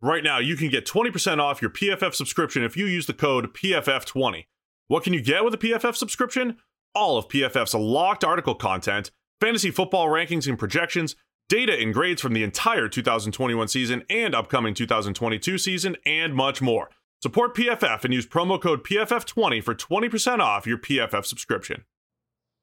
Right now, you can get 20% off your PFF subscription if you use the code PFF20. What can you get with a PFF subscription? All of PFF's locked article content, fantasy football rankings and projections, data and grades from the entire 2021 season and upcoming 2022 season, and much more. Support PFF and use promo code PFF20 for 20% off your PFF subscription.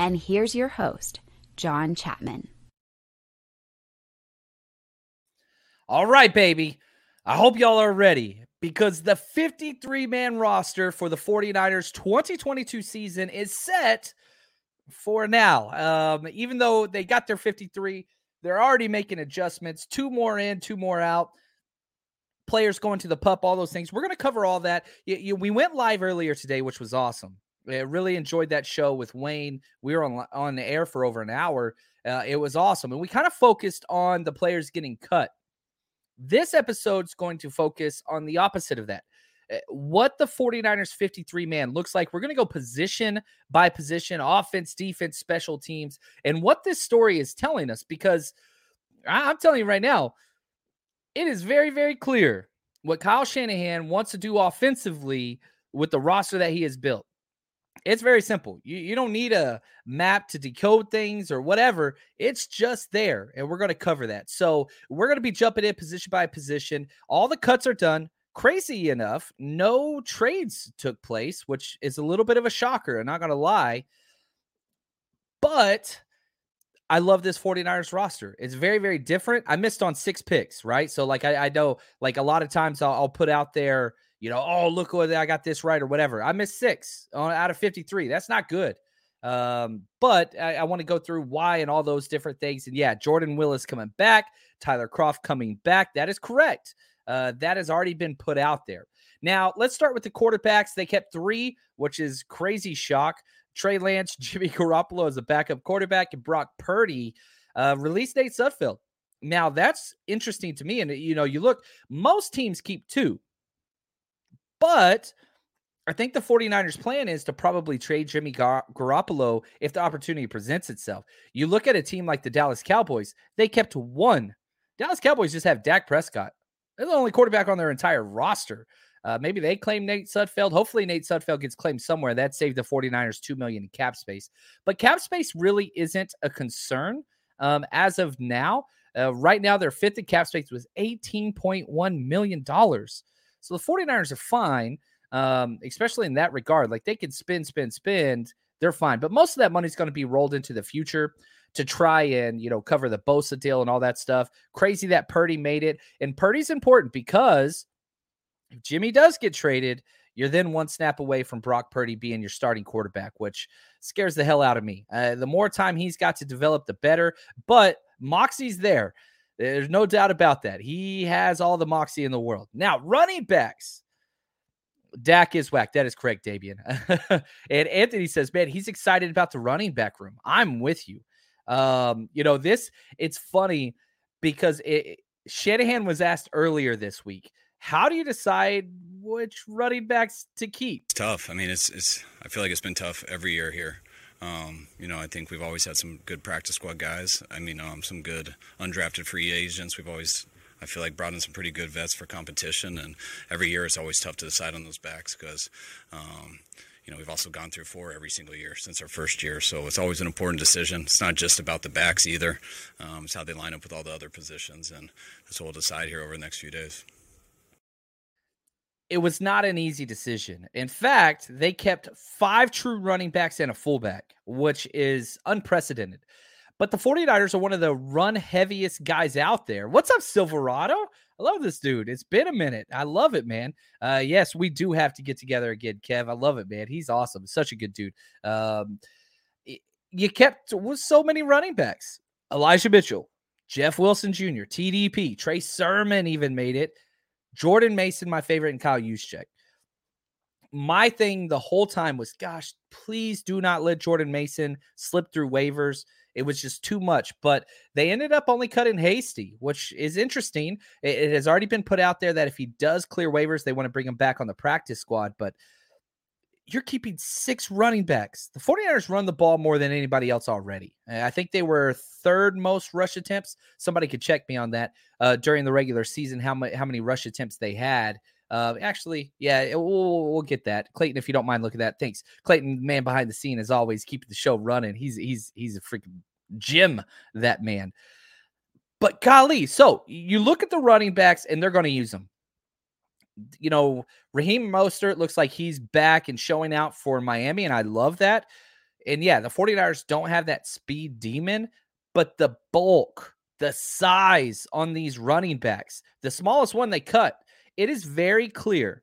And here's your host, John Chapman. All right, baby. I hope y'all are ready because the 53 man roster for the 49ers 2022 season is set for now. Um, even though they got their 53, they're already making adjustments. Two more in, two more out. Players going to the pup, all those things. We're going to cover all that. You, you, we went live earlier today, which was awesome. I really enjoyed that show with Wayne. We were on on the air for over an hour. Uh, it was awesome, and we kind of focused on the players getting cut. This episode's going to focus on the opposite of that. Uh, what the 49ers 53 man looks like. We're going to go position by position, offense, defense, special teams, and what this story is telling us because I'm telling you right now, it is very, very clear what Kyle Shanahan wants to do offensively with the roster that he has built. It's very simple. You, you don't need a map to decode things or whatever. It's just there. And we're going to cover that. So we're going to be jumping in position by position. All the cuts are done. Crazy enough, no trades took place, which is a little bit of a shocker. I'm not going to lie. But I love this 49ers roster. It's very, very different. I missed on six picks, right? So, like, I, I know, like, a lot of times I'll, I'll put out there, you know, oh, look what I got this right or whatever. I missed six out of 53. That's not good. Um, but I, I want to go through why and all those different things. And yeah, Jordan Willis coming back, Tyler Kroft coming back. That is correct. Uh, that has already been put out there. Now, let's start with the quarterbacks. They kept three, which is crazy shock. Trey Lance, Jimmy Garoppolo as a backup quarterback, and Brock Purdy uh, released Nate Sudfeld. Now, that's interesting to me. And, you know, you look, most teams keep two. But I think the 49ers plan is to probably trade Jimmy Gar- Garoppolo if the opportunity presents itself. You look at a team like the Dallas Cowboys, they kept one. Dallas Cowboys just have Dak Prescott. They're the only quarterback on their entire roster. Uh, maybe they claim Nate Sudfeld. Hopefully, Nate Sudfeld gets claimed somewhere. That saved the 49ers 2 million in cap space. But cap space really isn't a concern um, as of now. Uh, right now, their fifth in cap space was $18.1 million. So the 49ers are fine, um, especially in that regard. Like they can spin, spin, spin. They're fine. But most of that money is going to be rolled into the future to try and, you know, cover the Bosa deal and all that stuff. Crazy that Purdy made it. And Purdy's important because if Jimmy does get traded, you're then one snap away from Brock Purdy being your starting quarterback, which scares the hell out of me. Uh, the more time he's got to develop, the better. But Moxie's there. There's no doubt about that. He has all the moxie in the world. Now, running backs. Dak is whack. That is correct, Dabian. and Anthony says, man, he's excited about the running back room. I'm with you. Um, you know, this, it's funny because it, Shanahan was asked earlier this week, how do you decide which running backs to keep? It's tough. I mean, it's, it's, I feel like it's been tough every year here. Um, you know, I think we've always had some good practice squad guys. I mean, um, some good undrafted free agents. We've always I feel like brought in some pretty good vets for competition, and every year it's always tough to decide on those backs because, um, you know, we've also gone through four every single year since our first year, so it's always an important decision. It's not just about the backs either; um, it's how they line up with all the other positions, and that's what we'll decide here over the next few days. It was not an easy decision. In fact, they kept five true running backs and a fullback, which is unprecedented. But the 49ers are one of the run heaviest guys out there. What's up, Silverado? I love this dude. It's been a minute. I love it, man. Uh, yes, we do have to get together again, Kev. I love it, man. He's awesome. Such a good dude. Um, you kept with so many running backs. Elijah Mitchell, Jeff Wilson Jr., TDP, Trey Sermon even made it. Jordan Mason, my favorite, and Kyle Juszczyk. My thing the whole time was, gosh, please do not let Jordan Mason slip through waivers. It was just too much. But they ended up only cutting Hasty, which is interesting. It, it, has already been put out there that if he does clear waivers, they want to bring him back on the practice squad. But you're keeping six running backs. The 49ers run the ball more than anybody else already. I think they were third most rush attempts. Somebody could check me on that uh, during the regular season, how, ma- how many rush attempts they had. Uh, actually, yeah, we'll, we'll get that. Clayton, if you don't mind, look at that. Thanks, Clayton, man behind the scene, as always, keeping the show running. He's he's he's a freaking gym, that man. But golly, so you look at the running backs, and they're going to use them. You know, Raheem Mostert looks like he's back and showing out for Miami, and I love that. And yeah, the 49ers don't have that speed demon, but the bulk, the size on these running backs, the smallest one they cut it is very clear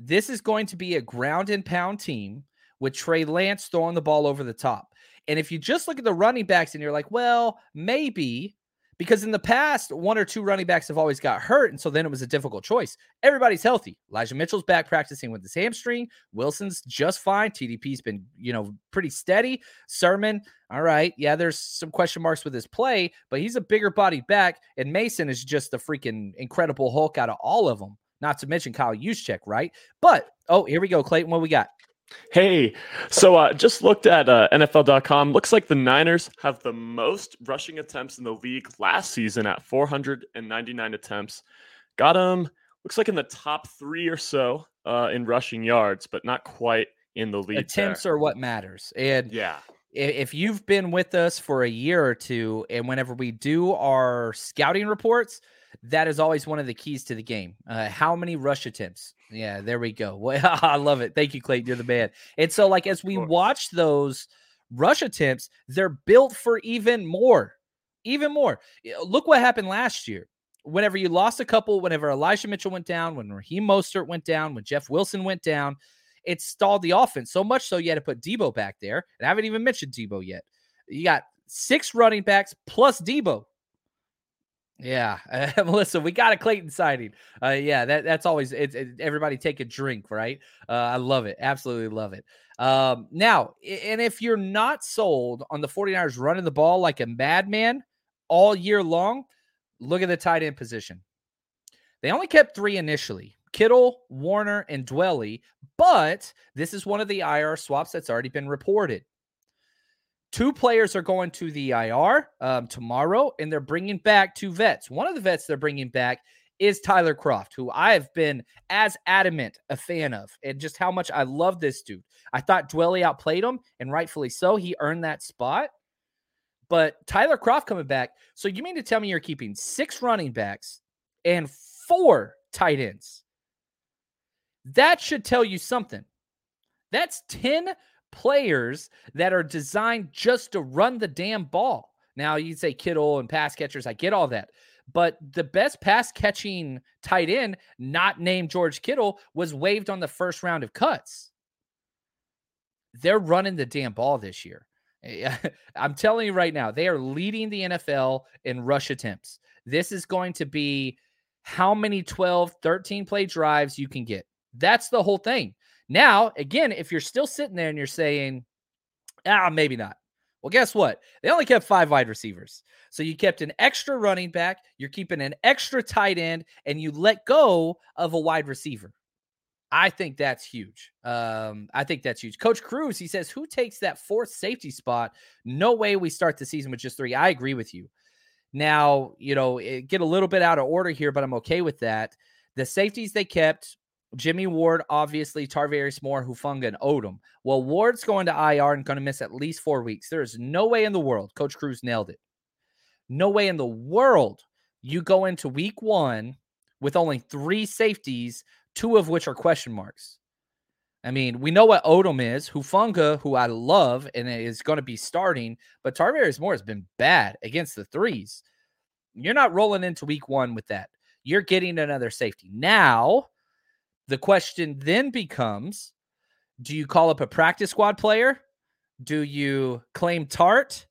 this is going to be a ground and pound team with Trey Lance throwing the ball over the top. And if you just look at the running backs and you're like, well, maybe because in the past, one or two running backs have always got hurt. And so then it was a difficult choice. Everybody's healthy. Elijah Mitchell's back practicing with his hamstring. Wilson's just fine. TDP's been, you know, pretty steady. Sermon, all right. Yeah, there's some question marks with his play, but he's a bigger body back. And Mason is just the freaking incredible Hulk out of all of them. Not to mention Kyle Juszczyk, right? But oh, here we go, Clayton. What we got? Hey, so uh, just looked at uh, NFL.com. Looks like the Niners have the most rushing attempts in the league last season at 499 attempts. Got them, looks like in the top three or so uh, in rushing yards, but not quite in the lead. Attempts there. are what matters. And yeah, if you've been with us for a year or two, and whenever we do our scouting reports, that is always one of the keys to the game. Uh, how many rush attempts? Yeah, there we go. Well, I love it. Thank you, Clayton. You're the man. And so, like, as we watch those rush attempts, they're built for even more, even more. Look what happened last year. Whenever you lost a couple, whenever Elijah Mitchell went down, when Raheem Mostert went down, when Jeff Wilson went down, it stalled the offense so much so you had to put Deebo back there. And I haven't even mentioned Deebo yet. You got six running backs plus Deebo. Yeah, uh, Melissa, we got a Clayton sighting. Uh, yeah, that that's always it, it, everybody take a drink, right? Uh, I love it, absolutely love it. Um, now, and if you're not sold on the 49ers running the ball like a madman all year long, look at the tight end position. They only kept three initially. Kittle, Woerner, and Dwelley, but this is one of the IR swaps that's already been reported. Two players are going to the IR um, tomorrow, and they're bringing back two vets. One of the vets they're bringing back is Tyler Kroft, who I have been as adamant a fan of, and just how much I love this dude. I thought Dwelley outplayed him, and rightfully so. He earned that spot. But Tyler Kroft coming back. So you mean to tell me you're keeping six running backs and four tight ends? That should tell you something. That's 10 players that are designed just to run the damn ball. Now, you'd say Kittle and pass catchers, I get all that. But the best pass catching tight end, not named George Kittle, was waived on the first round of cuts. They're running the damn ball this year. Eh, I'm telling you right now, they are leading the NFL in rush attempts. This is going to be how many 12, 13 play drives you can get. That's the whole thing. Now, again, if you're still sitting there and you're saying, ah, maybe not. Well, guess what? They only kept five wide receivers. So you kept an extra running back, you're keeping an extra tight end, and you let go of a wide receiver. I think that's huge. Um, I think that's huge. Coach Cruz, he says, who takes that fourth safety spot? No way we start the season with just three. I agree with you. Now, you know, get a little bit out of order here, but I'm okay with that. The safeties they kept, Jimmy Ward, obviously, Tarvarius Moore, Hufanga, and Odum. Well, Ward's going to IR and going to miss at least four weeks. There is no way in the world. Coach Cruz nailed it. No way in the world you go into week one with only three safeties two of which are question marks. I mean, we know what Odum is, Hufanga, who I love and is going to be starting, but Tarvarius Moore has been bad against the threes. You're not rolling into week one with that. You're getting another safety. Now, the question then becomes do you call up a practice squad player? Do you claim Tartt?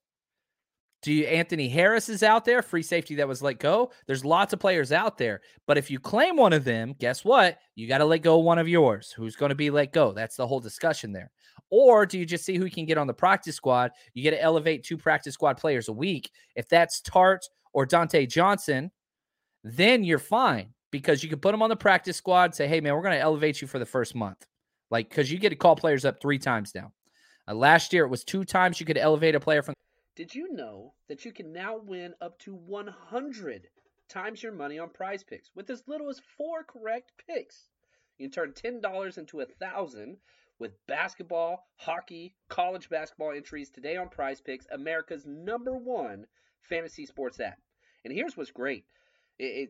Do you Anthony Harris is out there, free safety that was let go? There's lots of players out there. But if you claim one of them, guess what? You got to let go one of yours. Who's going to be let go? That's the whole discussion there. Or do you just see who can get on the practice squad? You get to elevate two practice squad players a week. If that's Tartt or Dontae Johnson, then you're fine because you can put them on the practice squad, say, hey, man, we're going to elevate you for the first month. Like, because you get to call players up three times now. Uh, last year, it was two times you could elevate a player from did you know that you can now win up to 100 times your money on prize picks with as little as four correct picks? You can turn $10 into a 1000 with basketball, hockey, college basketball entries today on Prize Picks, America's number one fantasy sports app. And here's what's great it, it,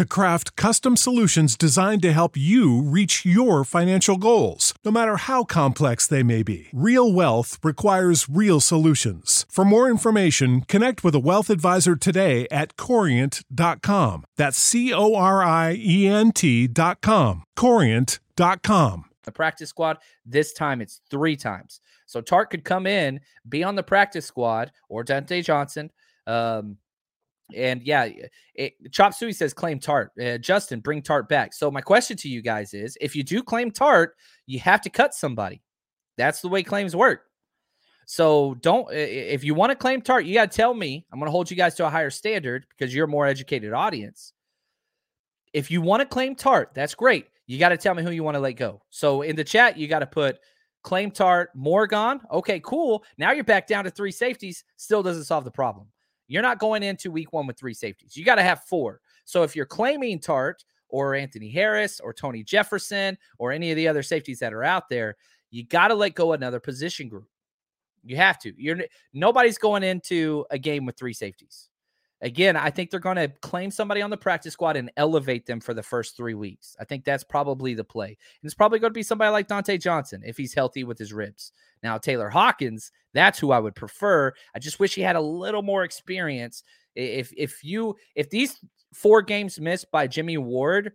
to craft custom solutions designed to help you reach your financial goals, no matter how complex they may be. Real wealth requires real solutions. For more information, connect with a wealth advisor today at corient.com. That's C O R I E N T.com. Corient.com. The practice squad, this time it's three times. So Tartt could come in, be on the practice squad, or Dontae Johnson. Um, and yeah, it, Chop Suey says claim Tartt. Uh, Justin, bring Tartt back. So my question to you guys is: if you do claim Tartt, you have to cut somebody. That's the way claims work. So don't if you want to claim Tartt, you got to tell me. I'm going to hold you guys to a higher standard because you're a more educated audience. If you want to claim Tartt, that's great. You got to tell me who you want to let go. So in the chat, you got to put claim Tartt, Morgan. Okay, cool. Now you're back down to three safeties. Still doesn't solve the problem. You're not going into week one with three safeties. You got to have four. So if you're claiming Tartt or Anthony Harris or Tony Jefferson or any of the other safeties that are out there, you got to let go another position group. You have to. You're nobody's going into a game with three safeties. Again, I think they're going to claim somebody on the practice squad and elevate them for the first three weeks. I think that's probably the play. And it's probably going to be somebody like Dontae Johnson if he's healthy with his ribs. Now, Taylor Hawkins, that's who I would prefer. I just wish he had a little more experience. If if you if these four games missed by Jimmy Ward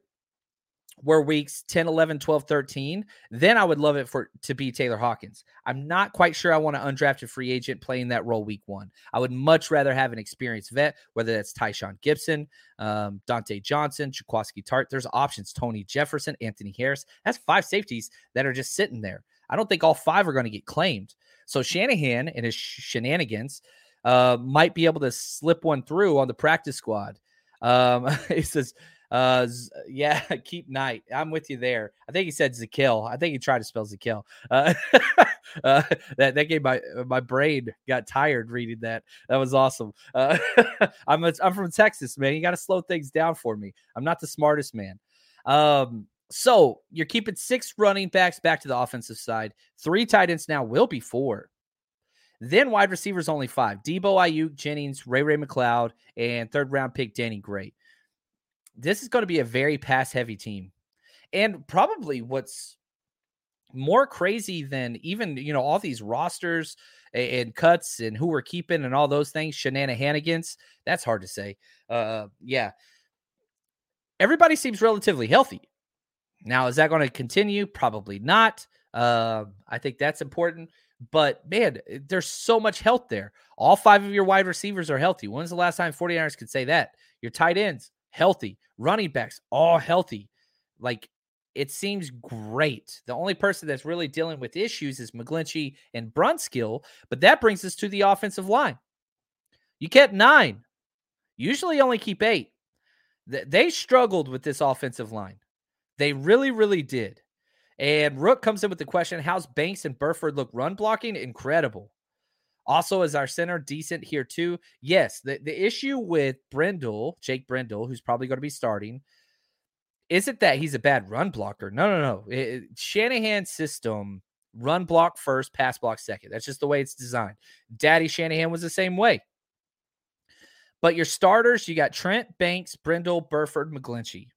were weeks 10, 11, 12, 13, then I would love it for to be Taylor Hawkins. I'm not quite sure I want an undrafted free agent playing that role week one. I would much rather have an experienced vet, whether that's Tashaun Gipson, um, Dontae Johnson, Jaquiski Tartt. There's options. Tony Jefferson, Anthony Harris. That's five safeties that are just sitting there. I don't think all five are going to get claimed. So Shanahan and his shenanigans uh, might be able to slip one through on the practice squad. Um, he says, uh, yeah, keep night. I'm with you there. I think he said Zakil. I think he tried to spell Zakil. Uh, uh, that that gave my my brain got tired reading that. That was awesome. Uh, I'm a, I'm from Texas, man. You got to slow things down for me. I'm not the smartest man. Um, so you're keeping six running backs back to the offensive side. Three tight ends now will be four. Then wide receivers only five: Deebo, Aiyuk, Jennings, Ray Ray McCloud, and third round pick Danny Gray this is going to be a very pass heavy team. And probably what's more crazy than even, you know, all these rosters and, cuts and who we're keeping and all those things, shenanigans, that's hard to say. Uh, yeah. Everybody seems relatively healthy. Now, is that going to continue? Probably not. Uh, I think that's important. But man, there's so much health there. All five of your wide receivers are healthy. When's the last time 49ers could say that? Your tight ends, healthy. Running backs, all healthy. Like it seems great. The only person that's really dealing with issues is McGlinchey and Brunskill, but that brings us to the offensive line. You kept nine. Usually only keep eight. They struggled with this offensive line. They really, really did. And Rook comes in with the question How's Banks and Burford look run blocking? Incredible. Also, is our center decent here too? Yes. The, the issue with Brendel, Jake Brendel, who's probably going to be starting, isn't that he's a bad run blocker. No, no, no. It, Shanahan's system run block first, pass block second. That's just the way it's designed. Daddy Shanahan was the same way. But your starters, you got Trent, Banks, Brendel, Burford, McGlinchey.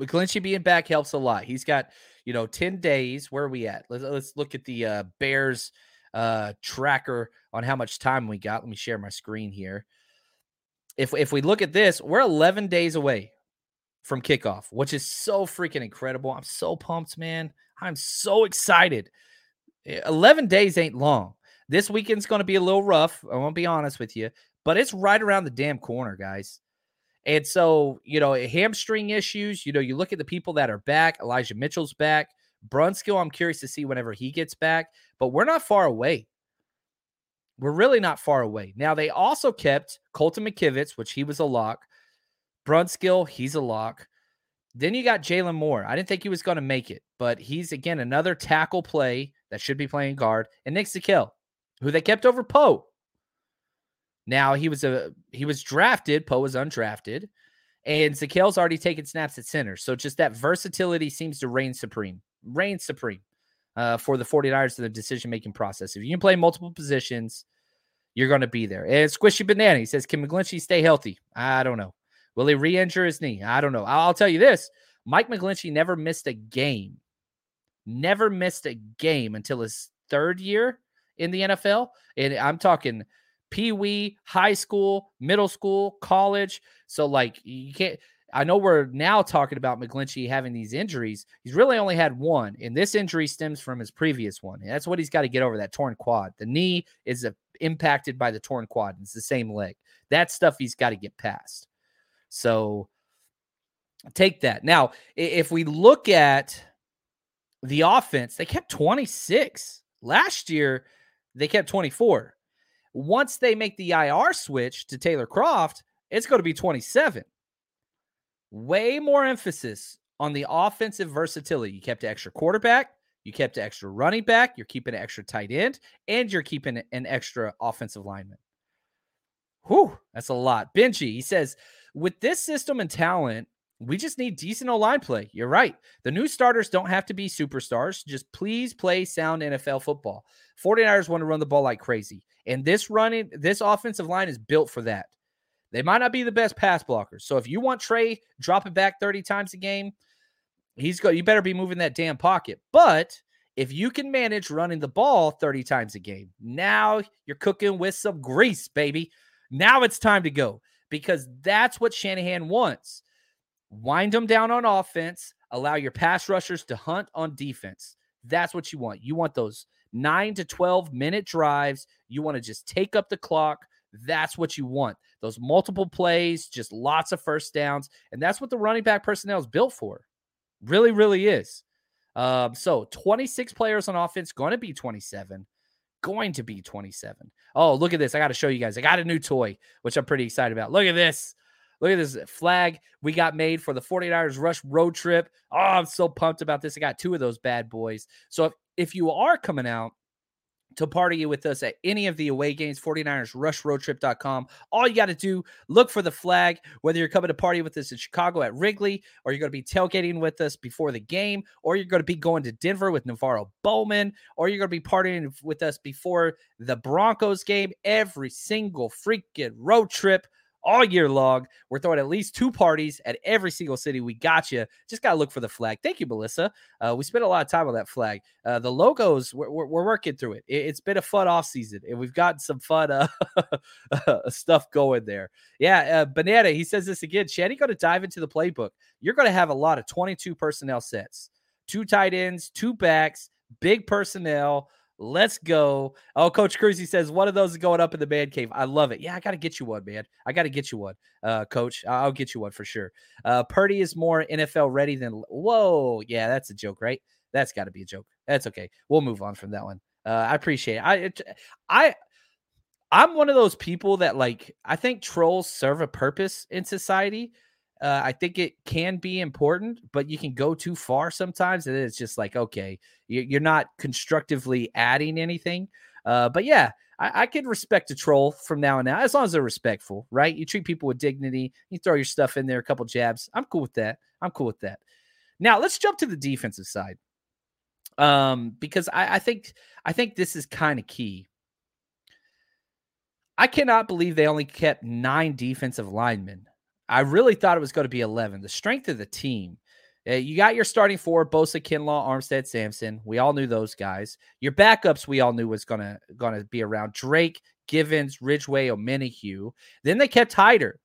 McGlinchey being back helps a lot. He's got, you know, 10 days. Where are we at? Let's, let's look at the uh, Bears uh, tracker on how much time we got. Let me share my screen here. If if we look at this, we're 11 days away from kickoff, which is so freaking incredible. I'm so pumped, man. I'm so excited. 11 days ain't long. This weekend's going to be a little rough. I won't be honest with you, but it's right around the damn corner, guys. And so, you know, hamstring issues, you know, you look at the people that are back. Elijah Mitchell's back. Brunskill, I'm curious to see whenever he gets back, but we're not far away. We're really not far away. Now, they also kept Colton McKivitz, which he was a lock. Brunskill, he's a lock. Then you got Jaylon Moore. I didn't think he was going to make it, but he's again another tackle play that should be playing guard. And Nick Zakelj, who they kept over Poe. Now he was a he was drafted. Poe was undrafted, and Zakelj's already taken snaps at center. So just that versatility seems to reign supreme reign supreme uh, for the 49ers in the decision making process. If you can play multiple positions, you're going to be there. And Squishy Banana, he says, Can McGlinchey stay healthy? I don't know. Will he re injure his knee? I don't know. I'll tell you this Mike McGlinchey never missed a game, never missed a game until his third year in the NFL. And I'm talking pee wee, high school, middle school, college. So, like, you can't I know we're now talking about McGlinchey having these injuries. He's really only had one, and this injury stems from his previous one. And that's what he's got to get over that torn quad. The knee is a, impacted by the torn quad. It's the same leg. That stuff he's got to get past. So take that. Now, if we look at the offense, they kept 26. Last year, they kept 24. Once they make the IR switch to Taylor Kroft, it's going to be 27 way more emphasis on the offensive versatility. You kept an extra quarterback, you kept an extra running back, you're keeping an extra tight end, and you're keeping an extra offensive lineman. Whew, that's a lot. Benji, he says, with this system and talent, we just need decent O line play. You're right. The new starters don't have to be superstars. Just please play sound NFL football. 49ers want to run the ball like crazy. And this running, this offensive line is built for that. They might not be the best pass blockers. So if you want Trey dropping back 30 times a game, he's go you better be moving that damn pocket. But if you can manage running the ball 30 times a game, now you're cooking with some grease, baby. Now it's time to go because that's what Shanahan wants. Wind them down on offense, allow your pass rushers to hunt on defense. That's what you want. You want those nine to 12 minute drives. You want to just take up the clock. That's what you want. Those multiple plays, just lots of first downs. And that's what the running back personnel is built for. Really, really is. Um, so 26 players on offense, going to be 27. Going to be 27. Oh, look at this. I got to show you guys. I got a new toy, which I'm pretty excited about. Look at this. Look at this flag we got made for the 49ers Rush road trip. Oh, I'm so pumped about this. I got two of those bad boys. So if, if you are coming out to party with us at any of the away games, 49ers rushroadtrip.com. All you got to do, look for the flag, whether you're coming to party with us in Chicago at Wrigley, or you're going to be tailgating with us before the game, or you're going to be going to Denver with NaVorro Bowman, or you're going to be partying with us before the Broncos game. Every single freaking road trip all year long. We're throwing at least two parties at every single city. We got you. Just got to look for the flag. Thank you, Melissa. Uh, we spent a lot of time on that flag. Uh, the logos, we're, we're, we're, working through it. it. has been a fun off season, and we've gotten some fun uh, stuff going there. Yeah, uh, Banana, he says this again. Shanny going to dive into the playbook. You're going to have a lot of 22 personnel sets, two tight ends, two backs, big personnel. Let's go. Oh, Coach Cruzy says one of those is going up in the man cave. I love it. Yeah, I got to get you one, man. I got to get you one, uh, Coach. I'll get you one for sure. Uh, Purdy is more NFL ready than. Whoa, yeah, that's a joke, right? That's got to be a joke. That's okay. We'll move on from that one. Uh, I appreciate it. I, it, I, I'm one of those people that like. I think trolls serve a purpose in society. Uh, I think it can be important, but you can go too far sometimes, and it's just like, okay, you're not constructively adding anything. Uh, but yeah, I, I can respect a troll from now on now, as long as they're respectful, right? You treat people with dignity. You throw your stuff in there, a couple jabs. I'm cool with that. I'm cool with that. Now let's jump to the defensive side, um, because I, I think I think this is kind of key. I cannot believe they only kept nine defensive linemen I really thought it was going to be 11. The strength of the team. Uh, you got your starting four: Bosa, Kinlaw, Armstead, Samson. We all knew those guys. Your backups, we all knew was gonna gonna be around Drake, Givens, Ridgeway, Omenihu. Then they kept Hyder.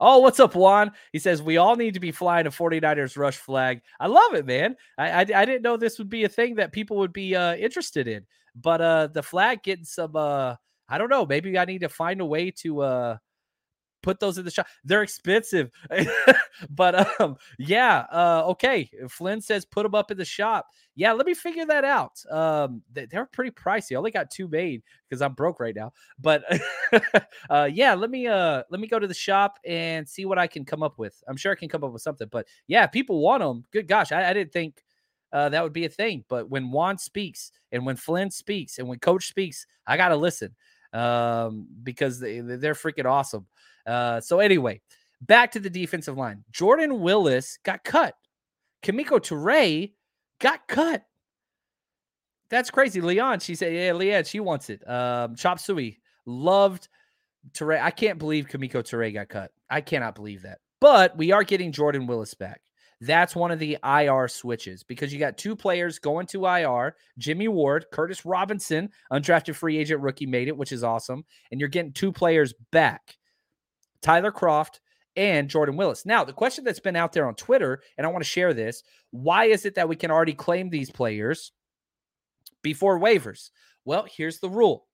Oh, what's up, Juan? He says, We all need to be flying a 49ers rush flag. I love it, man. I, I, I didn't know this would be a thing that people would be uh, interested in. But uh, the flag getting some, uh, I don't know, maybe I need to find a way to uh, put those in the shop. They're expensive, but um, yeah, uh, okay. Flynn says put them up in the shop. Yeah, let me figure that out. Um, they, are pretty pricey. I only got two made because I'm broke right now. But uh, yeah, let me uh, let me go to the shop and see what I can come up with. I'm sure I can come up with something. But yeah, people want them. Good gosh, I, I didn't think uh, that would be a thing. But when Juan speaks and when Flynn speaks and when Coach speaks, I gotta listen um, because they, they're freaking awesome. Uh, so anyway, back to the defensive line. Jordan Willis got cut. Kemoko Turay got cut. That's crazy. Leon, she said, yeah, Leon, she wants it. Um, Chop Suey loved Turay. I can't believe Kemoko Turay got cut. I cannot believe that. But we are getting Jordan Willis back. That's one of the IR switches because you got two players going to IR. Jimmy Ward, Curtis Robinson, undrafted free agent rookie, made it, which is awesome. And you're getting two players back. Tyler Kroft, and Jordan Willis. Now, the question that's been out there on Twitter, and I want to share this why is it that we can already claim these players before waivers? Well, here's the rule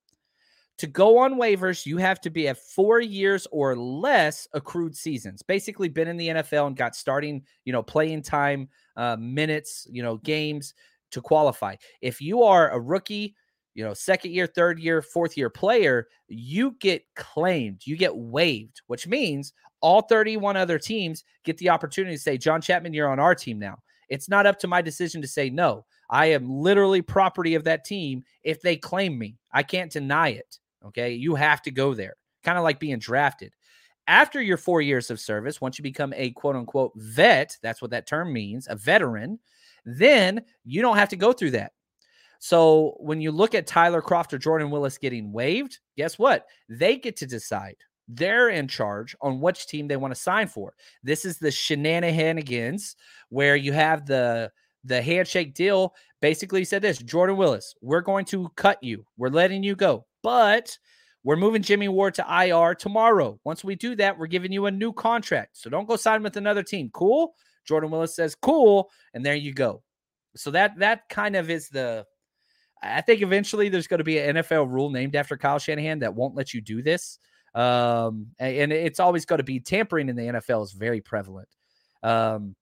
to go on waivers, you have to be at four years or less accrued seasons. Basically, been in the NFL and got starting, you know, playing time, uh, minutes, you know, games to qualify. If you are a rookie, you know, second year, third year, fourth year player, you get claimed, you get waived, which means all 31 other teams get the opportunity to say, John Chapman, you're on our team now. It's not up to my decision to say no. I am literally property of that team if they claim me. I can't deny it. Okay. You have to go there, kind of like being drafted. After your four years of service, once you become a quote unquote vet, that's what that term means, a veteran, then you don't have to go through that. So when you look at Tyler Kroft or Jordan Willis getting waived, guess what? They get to decide. They're in charge on which team they want to sign for. This is the shenanigans where you have the the handshake deal basically said this Jordan Willis, we're going to cut you. We're letting you go. But we're moving Jimmy Ward to IR tomorrow. Once we do that, we're giving you a new contract. So don't go sign with another team. Cool. Jordan Willis says, cool. And there you go. So that that kind of is the I think eventually there's going to be an NFL rule named after Kyle Shanahan that won't let you do this. Um, and it's always going to be tampering in the NFL is very prevalent. Um,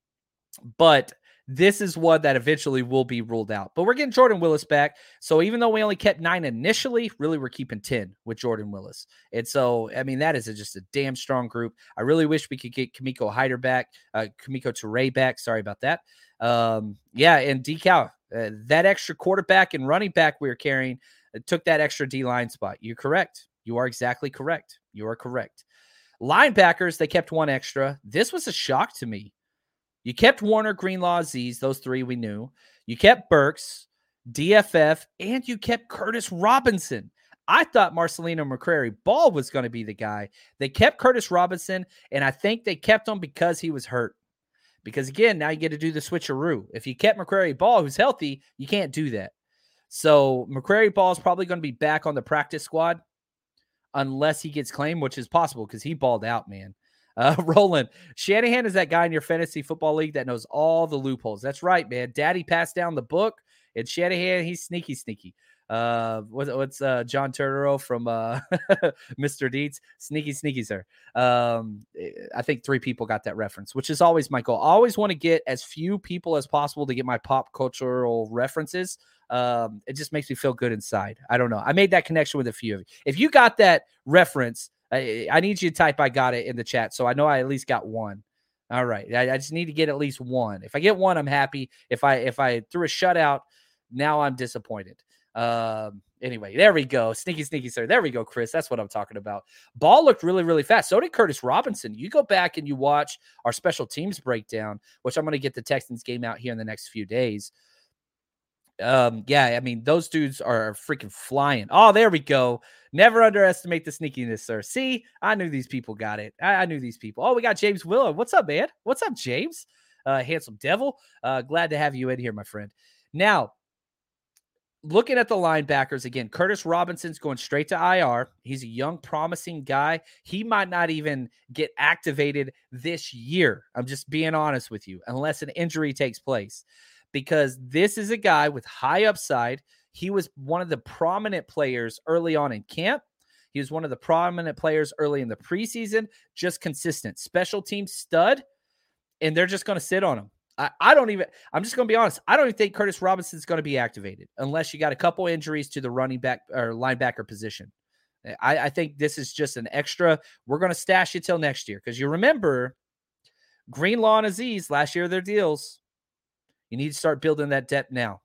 but this is one that eventually will be ruled out. But we're getting Jordan Willis back. So even though we only kept nine initially, really we're keeping 10 with Jordan Willis. And so, I mean, that is a, just a damn strong group. I really wish we could get Kemoko Hyder back, uh, Kemoko Turay back. Sorry about that. Um, yeah, and DeCal, uh, that extra quarterback and running back we were carrying uh, took that extra D line spot. You're correct. You are exactly correct. You are correct. Linebackers, they kept one extra. This was a shock to me. You kept Warner, Greenlaw, Z's, those three we knew. You kept Burks, DFF, and you kept Curtis Robinson. I thought Marcelino McCrary Ball was going to be the guy. They kept Curtis Robinson, and I think they kept him because he was hurt. Because again, now you get to do the switcheroo. If you kept McCrary Ball, who's healthy, you can't do that. So McCrary Ball is probably going to be back on the practice squad unless he gets claimed, which is possible because he balled out, man. Uh, Roland, Shanahan is that guy in your fantasy football league that knows all the loopholes. That's right, man. Daddy passed down the book, and Shanahan, he's sneaky, sneaky. Uh, what's, what's uh, John Turturro from uh, Mr. Deeds? Sneaky, sneaky, sir. Um, eh, I think three people got that reference, which is always my goal. I always want to get as few people as possible to get my pop cultural references. Um, it just makes me feel good inside. I don't know. I made that connection with a few of you. If you got that reference, I, I need you to type I got it in the chat. So I know I at least got one. All right. I, I, just need to get at least one. If I get one, I'm happy. If I if I threw a shutout, now I'm disappointed. Um, anyway, there we go. Sneaky, sneaky, sir. There we go, Chris. That's what I'm talking about. Ball looked really, really fast. So did Curtis Robinson. You go back and you watch our special teams breakdown, which I'm going to get the Texans game out here in the next few days. Um, yeah, I mean, those dudes are freaking flying. Oh, there we go. Never underestimate the sneakiness, sir. See, I knew these people got it. I, I knew these people. Oh, we got James Willow. What's up, man? What's up, James? Uh, handsome devil. Uh, glad to have you in here, my friend. Now, looking at the linebackers again, Curtis Robinson's going straight to IR. He's a young, promising guy. He might not even get activated this year. I'm just being honest with you, unless an injury takes place, because this is a guy with high upside. He was one of the prominent players early on in camp. He was one of the prominent players early in the preseason, just consistent, special team stud, and they're just going to sit on him. I, I don't even, I'm just going to be honest. I don't even think Curtis Robinson's going to be activated unless you got a couple injuries to the running back or linebacker position. Eh, I, I think this is just an extra. We're going to stash it till next year because you remember Greenlaw and Azeez last year, their deals. You need to start building that depth now.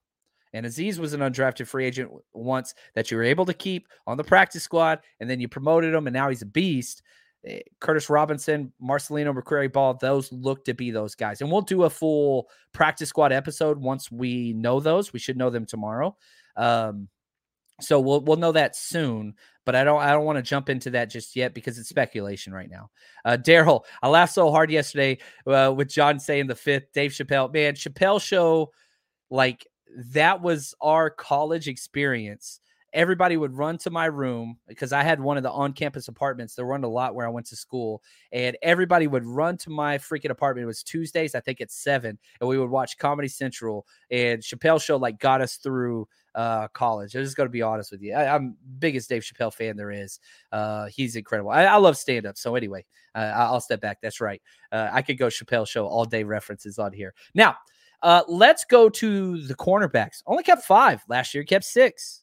And Azeez was an undrafted free agent once that you were able to keep on the practice squad, and then you promoted him, and now he's a beast. Eh, Curtis Robinson, Marcelino McCrary Ball, those look to be those guys. And we'll do a full practice squad episode once we know those. We should know them tomorrow. Um, so we'll we'll know that soon, but I don't I don't want to jump into that just yet because it's speculation right now. Uh, Daryl, I laughed so hard yesterday uh, with John saying the fifth. Dave Chappelle, man, Chappelle show, like that was our college experience. Everybody would run to my room because I had one of the on campus apartments. There weren't a lot where I went to school, and everybody would run to my freaking apartment. It was Tuesdays, I think at seven, and we would watch Comedy Central. And Chappelle Show like got us through uh, college. I'm just going to be honest with you. I, am biggest Dave Chappelle fan there is. Uh, he's incredible. I, I love stand up. So anyway, uh, I'll step back. That's right. Uh, I could go Chappelle Show all day references on here. Now, uh, let's go to the cornerbacks. Only kept five last year, kept six.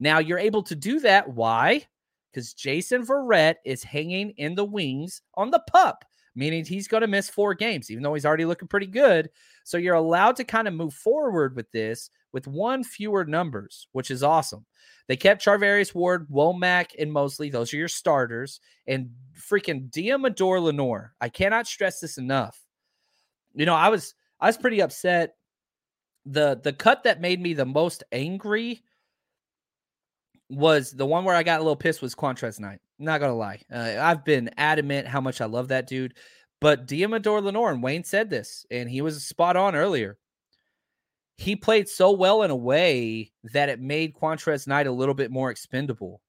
Now you're able to do that. Why? Because Jason Verrett is hanging in the wings on the pup, meaning he's going to miss four games, even though he's already looking pretty good. So you're allowed to kind of move forward with this with one fewer numbers, which is awesome. They kept Charvarius Ward, Womack, and Moseley. Those are your starters. And freaking Deommodore Lenoir. I cannot stress this enough. You know, I was I was pretty upset. The the cut that made me the most angry was the one where I got a little pissed was Qwuantrezz Knight. Not gonna lie, uh, I've been adamant how much I love that dude. But Deommodore Lenoir and Wayne said this, and he was spot on earlier. He played so well in a way that it made Qwuantrezz Knight a little bit more expendable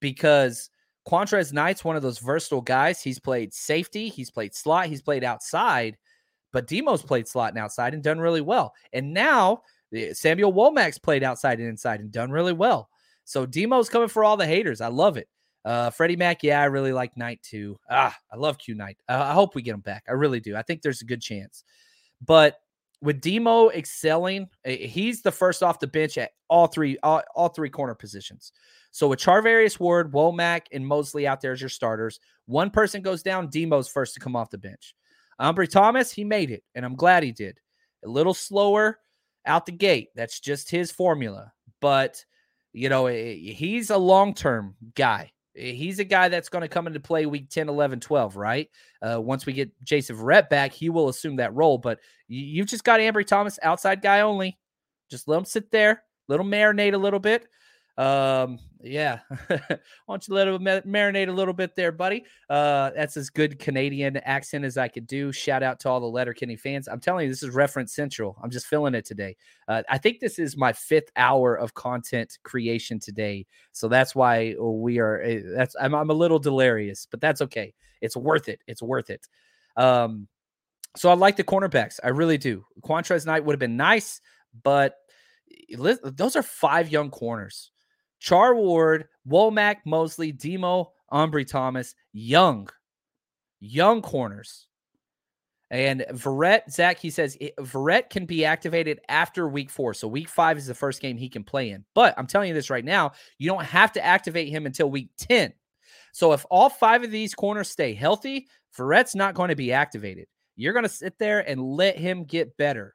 because Qwuantrezz Knight's one of those versatile guys. He's played safety, he's played slot, he's played outside, but Demo's played slot and outside and done really well. And now eh, Samuel Womack's played outside and inside and done really well. So Demo's coming for all the haters. I love it. Uh, Freddie Mac, yeah, I really like Knight too. Ah, I love Q Knight. Uh, I hope we get him back. I really do. I think there's a good chance. But with Demo excelling, he's the first off the bench at all three all, all three corner positions. So with Charvarius Ward, Womack, and Moseley out there as your starters, one person goes down, Demo's first to come off the bench. Ambry Thomas, he made it, and I'm glad he did. A little slower out the gate. That's just his formula. But, you know, he's a long term guy. He's a guy that's going to come into play week 10, 11, 12, right? Uh, once we get Jason Verrett back, he will assume that role. But you, have just got Ambry Thomas, outside guy only. Just let him sit there, let him marinate a little bit. Um, yeah. Why don't you let him marinate a little bit there, buddy? Uh, that's as good Canadian accent as I could do. Shout out to all the Letterkenny fans. I'm telling you, this is reference central. I'm just feeling it today. Uh, I think this is my fifth hour of content creation today, so that's why we are. Eh, that's I'm, I'm a little delirious, but that's okay. It's worth it. It's worth it. Um, so I like the cornerbacks. I really do. Qwuantrezz Knight would have been nice, but eh, those are five young corners Char Ward, Womack, Moseley, Demo, Ambry Thomas, young, young corners. And Verrett, Zach, he says Verrett can be activated after week four. So week five is the first game he can play in. But I'm telling you this right now, you don't have to activate him until week 10. So if all five of these corners stay healthy, Verrett's not going to be activated. You're going to sit there and let him get better.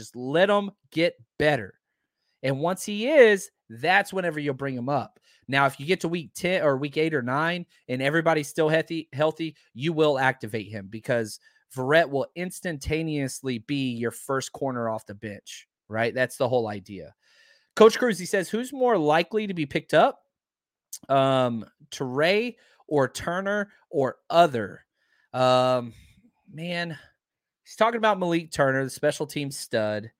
Just let him get better. And once he is, that's whenever you'll bring him up. Now, if you get to week 10 or week eight or nine and everybody's still healthy, healthy, you will activate him because Verrett will instantaneously be your first corner off the bench, right? That's the whole idea. Coach Cruz, he says, who's more likely to be picked up? Um, Turay or Turner or other? Um, man, He's talking about Malik Turner, the special team stud.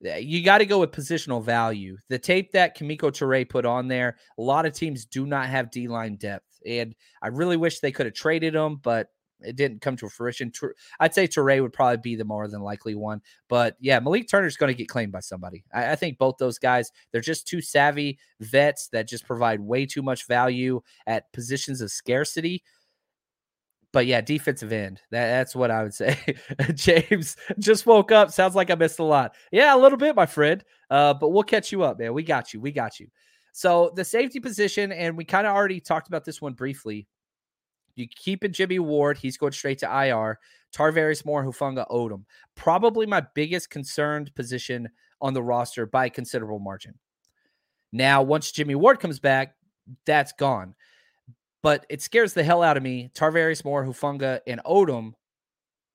You got to go with positional value. The tape that Kemoko Turay put on there, a lot of teams do not have D line depth. And I really wish they could have traded him, but it didn't come to fruition. I'd say Turay would probably be the more than likely one. But yeah, Malik Turner's going to get claimed by somebody. I, I, think both those guys, they're just too savvy vets that just provide way too much value at positions of scarcity but yeah, defensive end. That, that's what I would say. James just woke up. Sounds like I missed a lot. Yeah, a little bit, my friend. Uh, but we'll catch you up, man. We got you. We got you. So the safety position, and we kind of already talked about this one briefly. You keep in Jimmy Ward, he's going straight to IR. Tarvarius Moore, Hufanga Odum. Probably my biggest concerned position on the roster by a considerable margin. Now, once Jimmy Ward comes back, that's gone but it scares the hell out of me. Tarvarius Moore, Hufanga, and Odum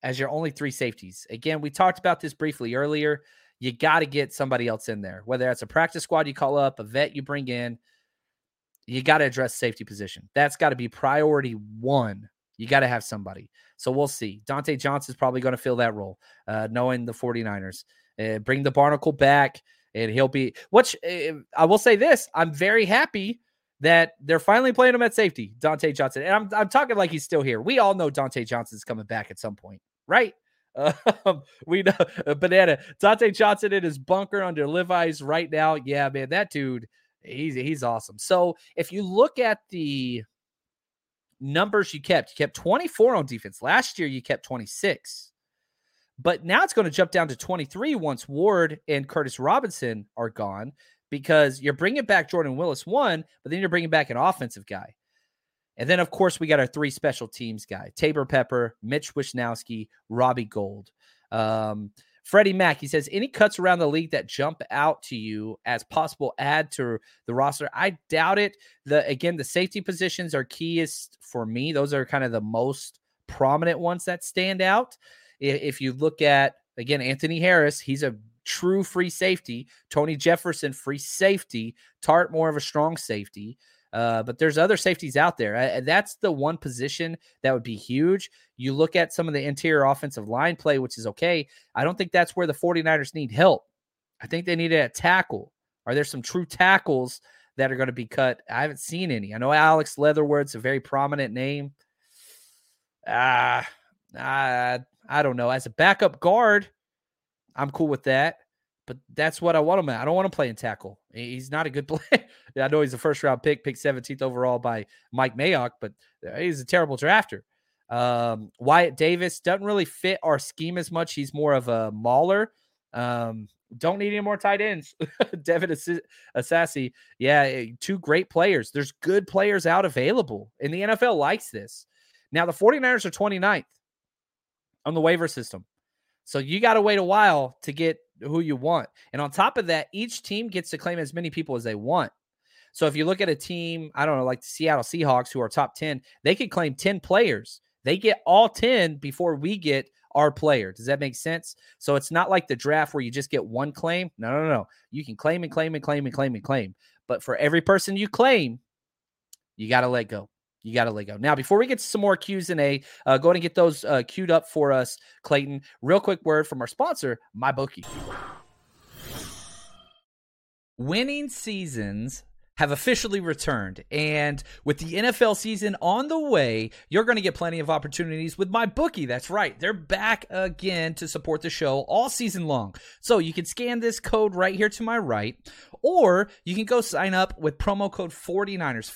as your only three safeties. Again, we talked about this briefly earlier. You got to get somebody else in there, whether that's a practice squad you call up, a vet you bring in. You got to address safety position. That's got to be priority one. You got to have somebody. So we'll see. Dontae Johnson's probably going to fill that role, uh, knowing the 49ers. Uh, bring the Barnacle back, and he'll be. Which uh, I will say this: I'm very happy that they're finally playing him at safety, Dontae Johnson. And I'm, I'm talking like he's still here. We all know Dontae Johnson's coming back at some point, right? Um, we know uh, banana Dontae Johnson in his bunker under Levi's right now. Yeah, man, that dude, he's he's awesome. So if you look at the numbers you kept, you kept 24 on defense. Last year you kept 26. But now it's going to jump down to 23 once Ward and Curtis Robinson are gone because you're bringing back Jordan Willis one, but then you're bringing back an offensive guy. And then, of course, we got our three special teams guy Taybor Pepper, Mitch Wishnowsky, Robbie Gould. Um, Freddie Mack, he says, any cuts around the league that jump out to you as possible add to the roster? I doubt it. The again, the safety positions are keyest for me. Those are kind of the most prominent ones that stand out. If you look at again, Anthony Harris, he's a true free safety. Tony Jefferson, free safety. Tartt, more of a strong safety. Uh, but there's other safeties out there. Uh, that's the one position that would be huge. You look at some of the interior offensive line play, which is okay. I don't think that's where the 49ers need help. I think they need a tackle. Are there some true tackles that are going to be cut? I haven't seen any. I know Alex Leatherwood's a very prominent name. Ah, uh, I, I don't know. As a backup guard, I'm cool with that. But that's what I want him at. I don't want to play in tackle. He's not a good player. I know he's a first round pick, pick 17th overall by Mike Mayock, but uh, he's a terrible drafter. Um, Wyatt Davis doesn't really fit our scheme as much. He's more of a mauler. Um, don't need any more tight ends. Devin Asiasi, yeah, eh, two great players. There's good players out available, and the NFL likes this. Now, the 49ers are 29th on the waiver system. So you got to wait a while to get who you want. And on top of that, each team gets to claim as many people as they want. So if you look at a team, I don't know, like the Seattle Seahawks, who are top 10, they could claim 10 players. They get all 10 before we get our player. Does that make sense? So it's not like the draft where you just get one claim. No, no, no. You can claim and claim and claim and claim and claim. But for every person you claim, you got to let go. You got to let go. Now, before we get some more Q's and A, uh, go ahead and get those uh, queued up for us, Clayton. Real quick word from our sponsor, MyBookie. Winning seasons have officially returned. And with the NFL season on the way, you're going to get plenty of opportunities with MyBookie. That's right. They're back again to support the show all season long. So you can scan this code right here to my right, or you can go sign up with promo code 49ers,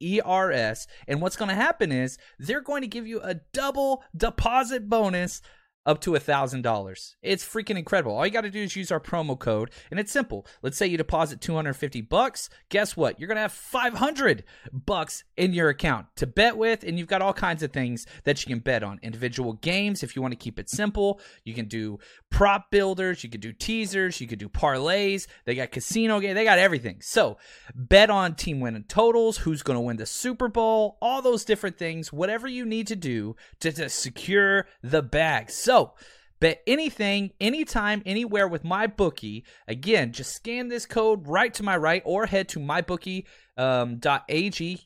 49ERS. And what's going to happen is they're going to give you a double deposit bonus up to a thousand dollars. It's freaking incredible. All you got to do is use our promo code, and it's simple. Let's say you deposit 250 bucks. Guess what? You're gonna have 500 bucks in your account to bet with, and you've got all kinds of things that you can bet on. Individual games, if you want to keep it simple, you can do prop builders, you can do teasers, you can do parlays. They got casino game, they got everything. So bet on team winning totals, who's gonna win the Super Bowl, all those different things. Whatever you need to do to, to secure the bag. So so, bet anything, anytime, anywhere with MyBookie. Again, just scan this code right to my right or head to mybookie.ag. Um,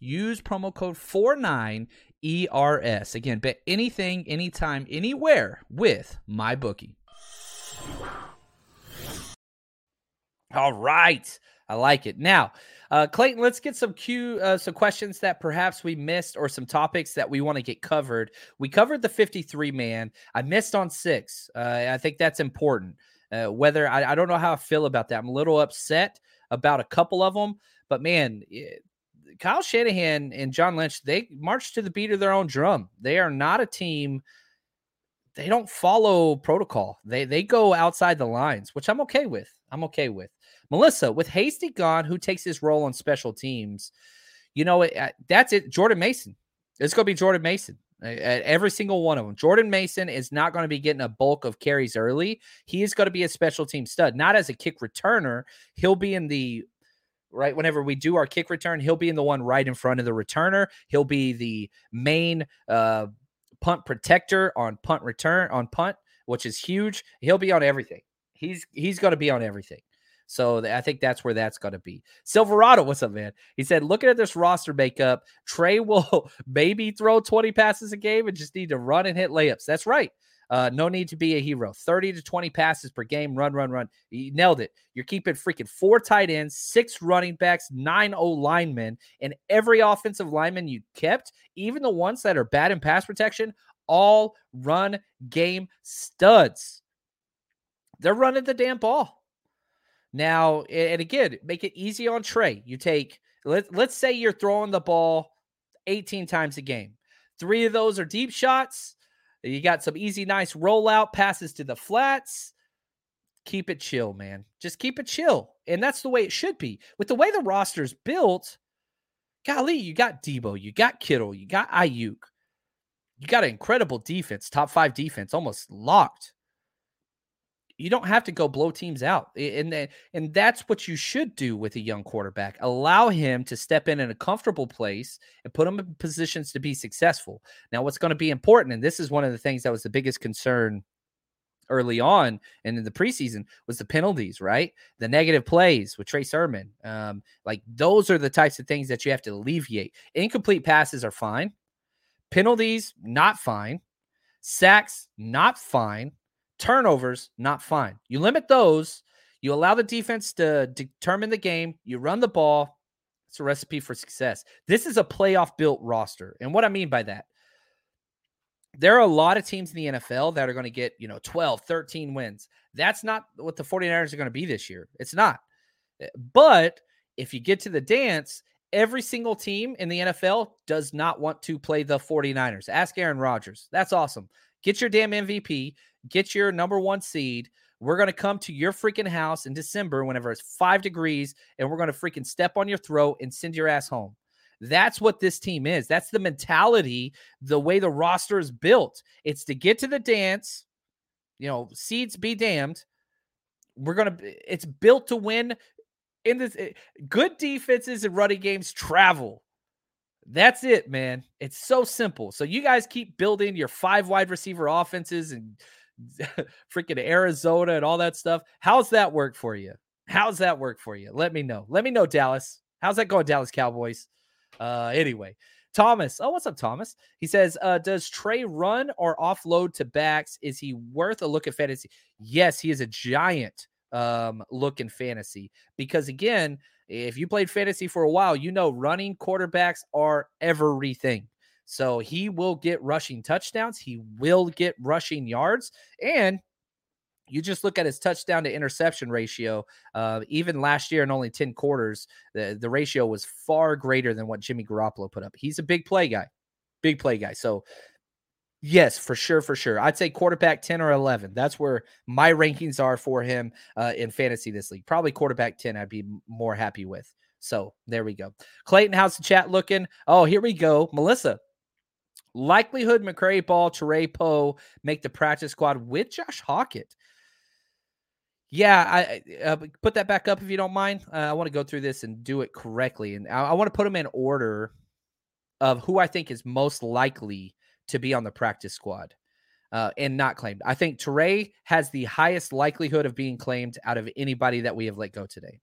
use promo code 49ERS. Again, bet anything, anytime, anywhere with MyBookie. All right. I like it. Now, uh, Clayton, let's get some Q, uh, some questions that perhaps we missed or some topics that we want to get covered. We covered the 53 man. I missed on six. Uh, I think that's important. Uh, whether I, I, don't know how I feel about that. I'm a little upset about a couple of them, but man, it, Kyle Shanahan and John Lynch, they march to the beat of their own drum. They are not a team. They don't follow protocol. They they go outside the lines, which I'm okay with. I'm okay with. Melissa, with Hasty gone, who takes his role on special teams? You know, it, uh, that's it. Jordan Mason. It's going to be Jordan Mason. every single one of them. Jordan Mason is not going to be getting a bulk of carries early. He is going to be a special team stud, not as a kick returner. He'll be in the right whenever we do our kick return, he'll be in the one right in front of the returner. He'll be the main uh, punt protector on punt return on punt, which is huge. He'll be on everything. He's he's going to be on everything. So I think that's where that's going to be. Silverado, what's up, man? He said, looking at this roster makeup, Trey will maybe throw 20 passes a game and just need to run and hit layups. That's right. Uh, no need to be a hero. 30 to 20 passes per game. Run, run, run. You nailed it. You're keeping freaking four tight ends, six running backs, nine O linemen, and every offensive lineman you kept, even the ones that are bad in pass protection, all run game studs. They're running the damn ball. Now, and again, make it easy on Trey. You take, let, let's say you're throwing the ball 18 times a game. Three of those are deep shots. You got some easy, nice rollout passes to the flats. Keep it chill, man. Just keep it chill. And that's the way it should be. With the way the roster's built, golly, you got Deebo, you got Kittle, you got Aiyuk. You got an incredible defense, top five defense, almost locked you don't have to go blow teams out and and that's what you should do with a young quarterback allow him to step in in a comfortable place and put him in positions to be successful now what's going to be important and this is one of the things that was the biggest concern early on and in the preseason was the penalties, right? The negative plays with Trey Sermon. Um, like those are the types of things that you have to alleviate. Incomplete passes are fine. Penalties, not fine. Sacks, not fine. Turnovers, not fine. You limit those. You allow the defense to determine the game. You run the ball. It's a recipe for success. This is a playoff built roster. And what I mean by that, there are a lot of teams in the NFL that are going to get, you know, 12, 13 wins. That's not what the 49ers are going to be this year. It's not. Eh, but if you get to the dance, every single team in the NFL does not want to play the 49ers. Ask Aaron Rodgers. That's awesome. Get your damn MVP get your number one seed. We're going to come to your freaking house in December whenever it's five degrees, and we're going to freaking step on your throat and send your ass home. That's what this team is. That's the mentality, the way the roster is built. It's to get to the dance, you know, seeds be damned. We're going to, it's built to win in this. Eh, good defenses and running games travel. That's it, man. It's so simple. So you guys keep building your five wide receiver offenses and freaking Arizona and all that stuff. How's that work for you? How's that work for you? Let me know. Let me know, Dallas. How's that going, Dallas Cowboys? Uh, anyway, Thomas. Oh, what's up, Thomas? He says, uh, does Trey run or offload to backs? Is he worth a look at fantasy? Yes, he is a giant um look in fantasy because again, if you played fantasy for a while, you know running quarterbacks are everything. So he will get rushing touchdowns. He will get rushing yards. And you just look at his touchdown to interception ratio. Uh, even last year in only 10 quarters, the, the ratio was far greater than what Jimmy Garoppolo put up. He's a big play guy, big play guy. So, yes, for sure, for sure. I'd say quarterback 10 or 11. That's where my rankings are for him uh, in fantasy this league. Probably quarterback 10, I'd be more happy with. So, there we go. Clayton, how's the chat looking? Oh, here we go. Melissa, Likelihood McCrary Ball, Turay Poe make the practice squad with Josh Hokit. Yeah, I uh, put that back up if you don't mind. Uh, I want to go through this and do it correctly, and I, I want to put them in order of who I think is most likely to be on the practice squad uh, and not claimed. I think Turay has the highest likelihood of being claimed out of anybody that we have let go today.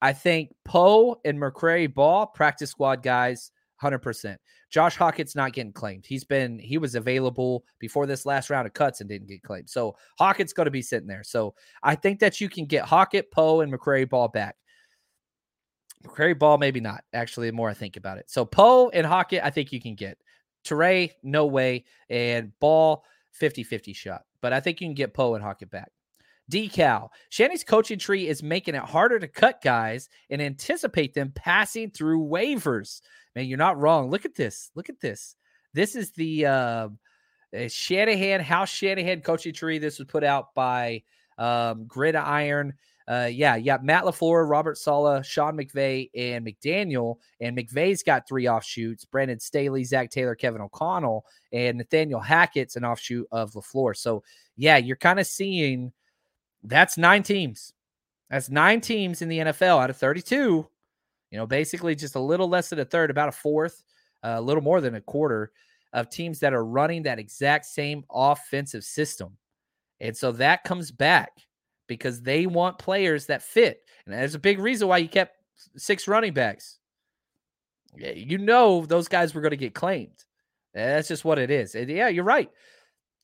I think Poe and McCrary Ball, practice squad guys, 100%. Josh Hokit's not getting claimed. He's been he was available before this last round of cuts and didn't get claimed. So Hokit's going to be sitting there. So I think that you can get Hokit, Poe, and McCrary Ball back. McCrary Ball, maybe not. Actually, the more I think about it. So Poe and Hokit, I think you can get. Turay, no way. And Ball, 50-50 shot. But I think you can get Poe and Hokit back. Decal. Shanny's coaching tree is making it harder to cut guys and anticipate them passing through waivers. Man, you're not wrong. Look at this. Look at this. This is the uh, Shanahan House Shanahan coaching tree. This was put out by um, Gridiron. Uh, yeah, yeah. Matt LaFleur, Robert Saleh, Sean McVay, and McDaniel. And McVay's got three offshoots: Brandon Staley, Zac Taylor, Kevin O'Connell, and Nathaniel Hackett's an offshoot of LaFleur. So yeah, you're kind of seeing that's nine teams. That's nine teams in the NFL out of 32 you know, basically just a little less than a third, about a fourth, uh, a little more than a quarter of teams that are running that exact same offensive system. And so that comes back because they want players that fit. And there's a big reason why you kept six running backs. You know, those guys were going to get claimed. That's just what it is. And yeah, you're right.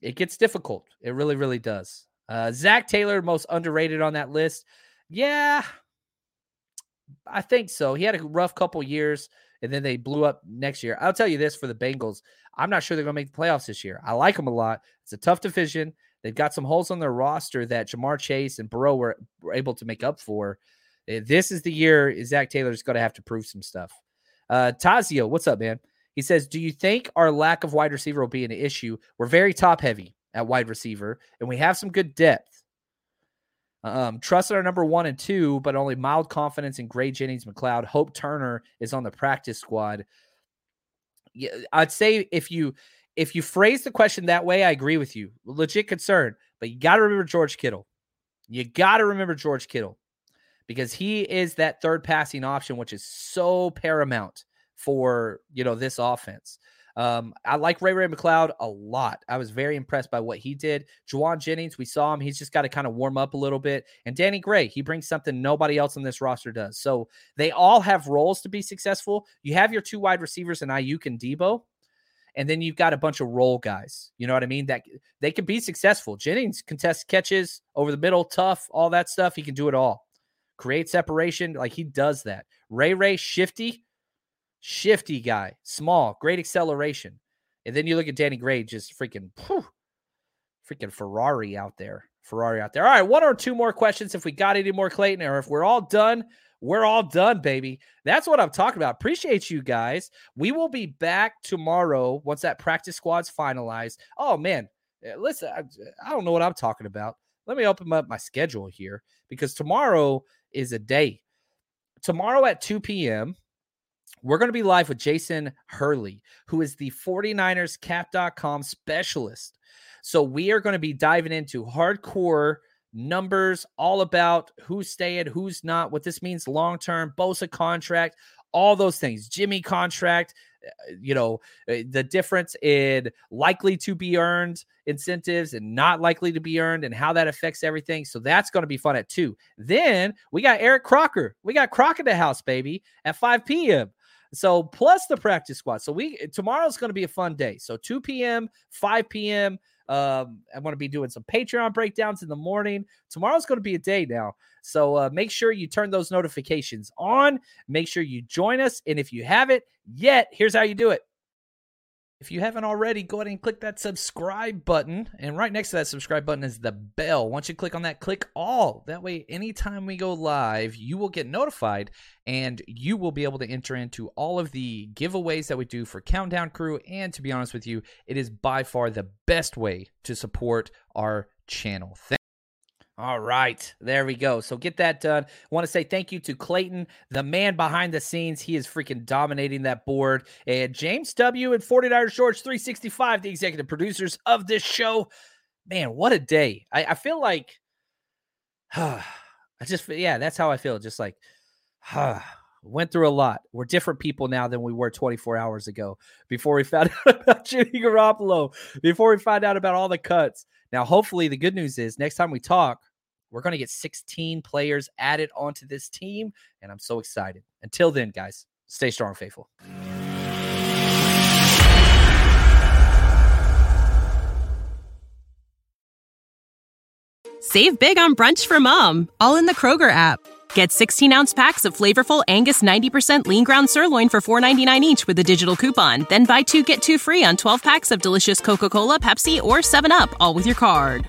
it gets difficult. It really, really does. Uh, Zac Taylor, most underrated on that list. Yeah, I think so. He had a rough couple years and then they blew up next year. I'll tell you this for the Bengals. I'm not sure they're going to make the playoffs this year. I like them a lot. It's a tough division. They've got some holes on their roster that Ja'Marr Chase and Burrow were, were able to make up for. Eh, this is the year Zac Taylor's going to have to prove some stuff. Uh, Tazio, what's up, man? He says, Do you think our lack of wide receiver will be an issue? We're very top heavy at wide receiver, and we have some good depth. Um, trust our number one and two, but only mild confidence in Gray Jennings McCloud. Hope Turner is on the practice squad. Yeah, I'd say if you if you phrase the question that way, I agree with you. Legit concern, but you got to remember George Kittle. You got to remember George Kittle because he is that third passing option, which is so paramount for you know this offense. Um, I like Ray Ray McCloud a lot. I was very impressed by what he did. Jauan Jennings, we saw him. He's just got to kind of warm up a little bit. And Danny Gray, he brings something nobody else on this roster does. So they all have roles to be successful. You have your two wide receivers in Aiyuk and Deebo. And then you've got a bunch of role guys. You know what I mean? That they can be successful. Jennings contests catches over the middle, tough, all that stuff. He can do it all. Create separation. Like he does that. Ray Ray, shifty shifty guy, small, great acceleration. And then you look at Danny Gray, just freaking, whew, freaking Ferrari out there. Ferrari out there. All right, one or two more questions if we got any more, Clayton, or if we're all done, we're all done, baby. That's what I'm talking about. Appreciate you guys. We will be back tomorrow once that practice squad's finalized. Oh, man. Eh, listen, I, I don't know what I'm talking about. Let me open up my schedule here because tomorrow is a day. Tomorrow at 2 p.m., we're going to be live with Jason Hurley, who is the 49ers cap.com specialist. So we are going to be diving into hardcore numbers, all about who's staying, who's not, what this means long term, Bosa contract, all those things, Jimmy contract, uh, you know, uh, the difference in likely to be earned incentives and not likely to be earned and how that affects everything. So that's going to be fun at two. Then we got Eric Crocker. We got Croc in the house, baby, at 5 p.m. So plus the practice squad. So we tomorrow's going to be a fun day. So 2 p.m., 5 p.m. Um, I'm going to be doing some Patreon breakdowns in the morning. Tomorrow's going to be a day now. So uh, make sure you turn those notifications on. Make sure you join us. And if you haven't yet, here's how you do it. If you haven't already, go ahead and click that subscribe button. And right next to that subscribe button is the bell. Once you click on that, click all. That way, anytime we go live, you will get notified and you will be able to enter into all of the giveaways that we do for Countdown Crew. And to be honest with you, it is by far the best way to support our channel. Thank all right, there we go. So get that done. Want to say thank you to Clayton, the man behind the scenes. He is freaking dominating that board. And James W. and 49ers George 365, the executive producers of this show. Man, what a day. I, I feel like, I just, yeah, that's how I feel. Just like, huh, went through a lot. We're different people now than we were 24 hours ago before we found out about Jimmy Garoppolo, before we find out about all the cuts. Now, hopefully, the good news is next time we talk, we're going to get 16 players added onto this team, and I'm so excited. Until then, guys, stay strong, faithful. Save big on brunch for mom, all in the Kroger app. Get 16 ounce packs of flavorful Angus 90% lean ground sirloin for $4.99 each with a digital coupon. Then buy two get two free on 12 packs of delicious Coca Cola, Pepsi, or 7UP, all with your card.